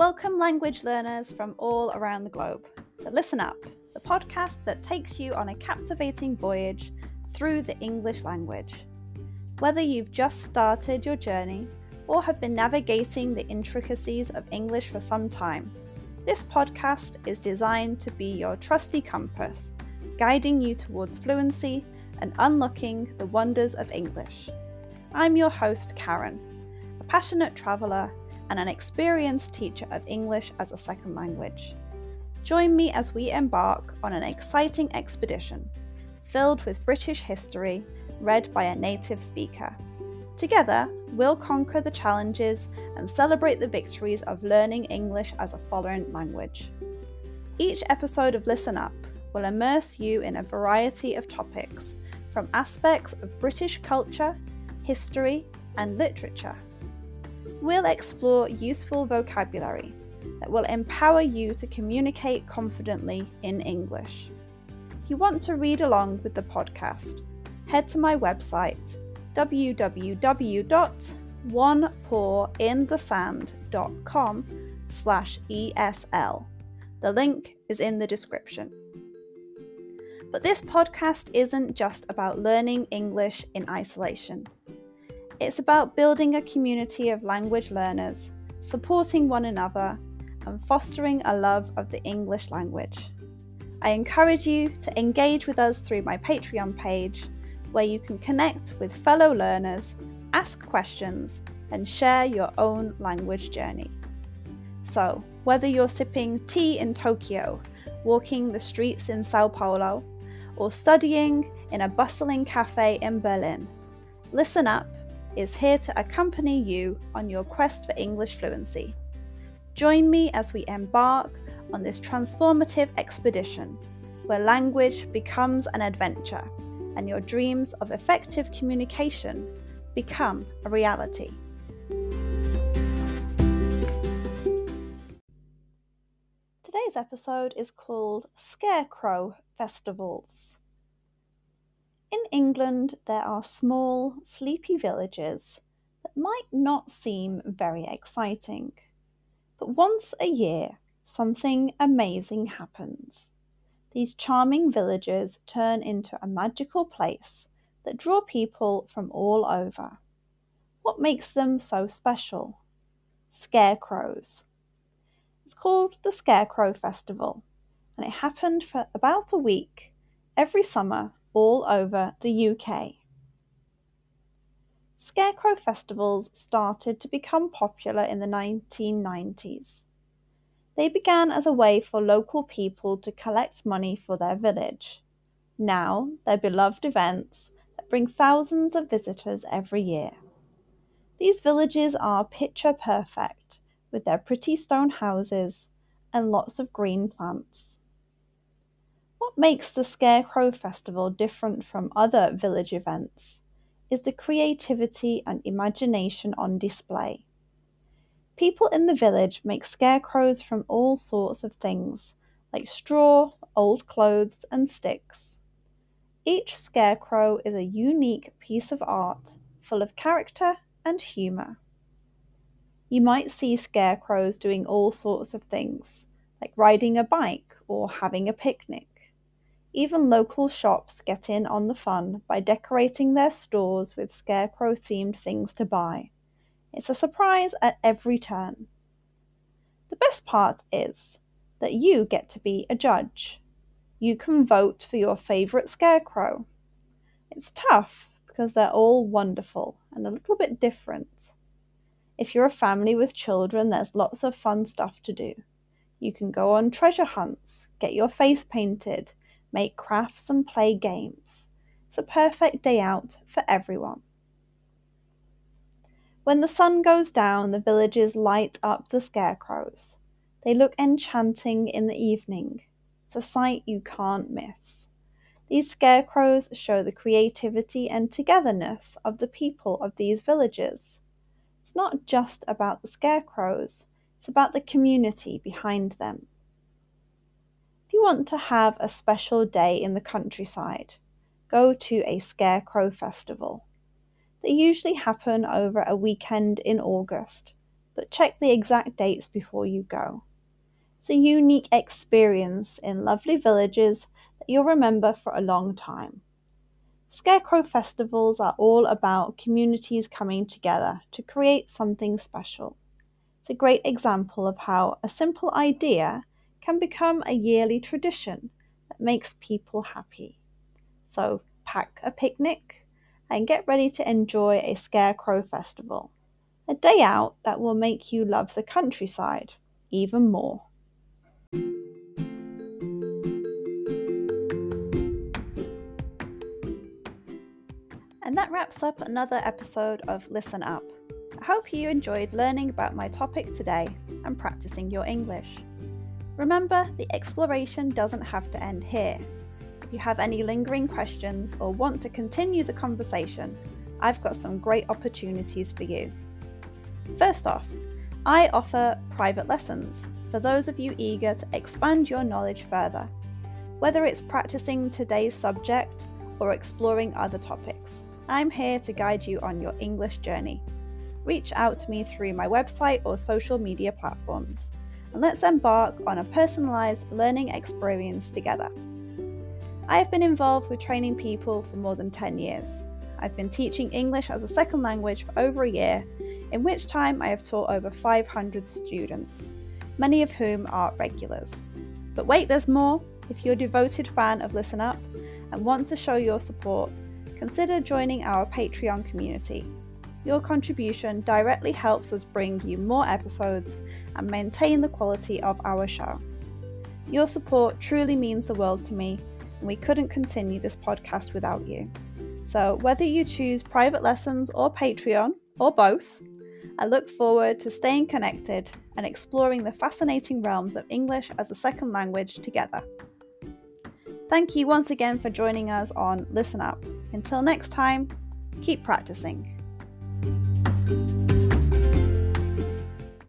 Welcome, language learners from all around the globe. So, listen up the podcast that takes you on a captivating voyage through the English language. Whether you've just started your journey or have been navigating the intricacies of English for some time, this podcast is designed to be your trusty compass, guiding you towards fluency and unlocking the wonders of English. I'm your host, Karen, a passionate traveller and an experienced teacher of English as a second language. Join me as we embark on an exciting expedition filled with British history read by a native speaker. Together, we'll conquer the challenges and celebrate the victories of learning English as a foreign language. Each episode of Listen Up will immerse you in a variety of topics, from aspects of British culture, history, and literature. We'll explore useful vocabulary that will empower you to communicate confidently in English. If you want to read along with the podcast, head to my website www.onepawinthesand.com slash ESL. The link is in the description. But this podcast isn't just about learning English in isolation. It's about building a community of language learners, supporting one another, and fostering a love of the English language. I encourage you to engage with us through my Patreon page, where you can connect with fellow learners, ask questions, and share your own language journey. So, whether you're sipping tea in Tokyo, walking the streets in Sao Paulo, or studying in a bustling cafe in Berlin, Listen Up is here to accompany you on your quest for English fluency. Join me as we embark on this transformative expedition where language becomes an adventure and your dreams of effective communication become a reality. Today's episode is called Scarecrow Festivals. In England, there are small, sleepy villages that might not seem very exciting. But once a year, something amazing happens. These charming villages turn into a magical place that draw people from all over. What makes them so special? Scarecrows. It's called the Scarecrow Festival, and it happened for about a week every summer all over the UK. Scarecrow festivals started to become popular in the 1990s. They began as a way for local people to collect money for their village. Now, they're beloved events that bring thousands of visitors every year. These villages are picture perfect with their pretty stone houses and lots of green plants. What makes the Scarecrow Festival different from other village events is the creativity and imagination on display. People in the village make scarecrows from all sorts of things, like straw, old clothes, and sticks. Each scarecrow is a unique piece of art full of character and humour. You might see scarecrows doing all sorts of things, like riding a bike or having a picnic. Even local shops get in on the fun by decorating their stores with scarecrow themed things to buy. It's a surprise at every turn. The best part is that you get to be a judge. You can vote for your favourite scarecrow. It's tough because they're all wonderful and a little bit different. If you're a family with children, there's lots of fun stuff to do. You can go on treasure hunts, get your face painted, make crafts, and play games. It's a perfect day out for everyone. When the sun goes down, the villages light up the scarecrows. They look enchanting in the evening. It's a sight you can't miss. These scarecrows show the creativity and togetherness of the people of these villages. It's not just about the scarecrows, it's about the community behind them. If you want to have a special day in the countryside, go to a scarecrow festival. They usually happen over a weekend in August, but check the exact dates before you go. It's a unique experience in lovely villages that you'll remember for a long time. Scarecrow festivals are all about communities coming together to create something special. It's a great example of how a simple idea can become a yearly tradition that makes people happy. So pack a picnic and get ready to enjoy a Scarecrow festival, a day out that will make you love the countryside even more. And that wraps up another episode of Listen Up. I hope you enjoyed learning about my topic today and practicing your English. Remember, the exploration doesn't have to end here. If you have any lingering questions or want to continue the conversation, I've got some great opportunities for you. First off, I offer private lessons for those of you eager to expand your knowledge further, whether it's practicing today's subject or exploring other topics. I'm here to guide you on your English journey. Reach out to me through my website or social media platforms, and let's embark on a personalised learning experience together. I have been involved with training people for more than 10 years. I've been teaching English as a second language for over a year, in which time I have taught over 500 students, many of whom are regulars. But wait, there's more! If you're a devoted fan of Listen Up and want to show your support, consider joining our Patreon community. Your contribution directly helps us bring you more episodes and maintain the quality of our show. Your support truly means the world to me, and we couldn't continue this podcast without you. So, whether you choose private lessons or Patreon, or both, I look forward to staying connected and exploring the fascinating realms of English as a second language together. Thank you once again for joining us on Listen Up. Until next time, keep practicing.